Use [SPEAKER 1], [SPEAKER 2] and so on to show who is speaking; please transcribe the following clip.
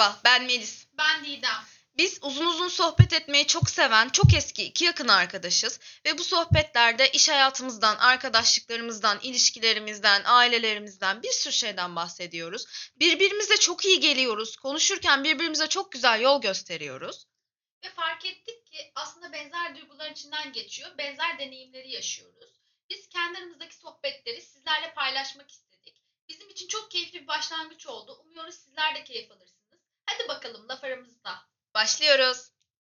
[SPEAKER 1] Merhaba, ben Melis.
[SPEAKER 2] Ben Didem.
[SPEAKER 1] Biz uzun uzun sohbet etmeyi çok seven, çok eski iki yakın arkadaşız ve bu sohbetlerde iş hayatımızdan, arkadaşlıklarımızdan, ilişkilerimizden, ailelerimizden bir sürü şeyden bahsediyoruz. Birbirimize çok iyi geliyoruz. Konuşurken birbirimize çok güzel yol gösteriyoruz.
[SPEAKER 2] Ve fark ettik ki aslında benzer duyguların içinden geçiyor. Benzer deneyimleri yaşıyoruz. Biz kendi aramızdaki sohbetleri sizlerle paylaşmak istedik. Bizim için çok keyifli bir başlangıç oldu. Umuyoruz sizler de keyif alırsınız. Bakalım laf aramızda.
[SPEAKER 1] Başlıyoruz.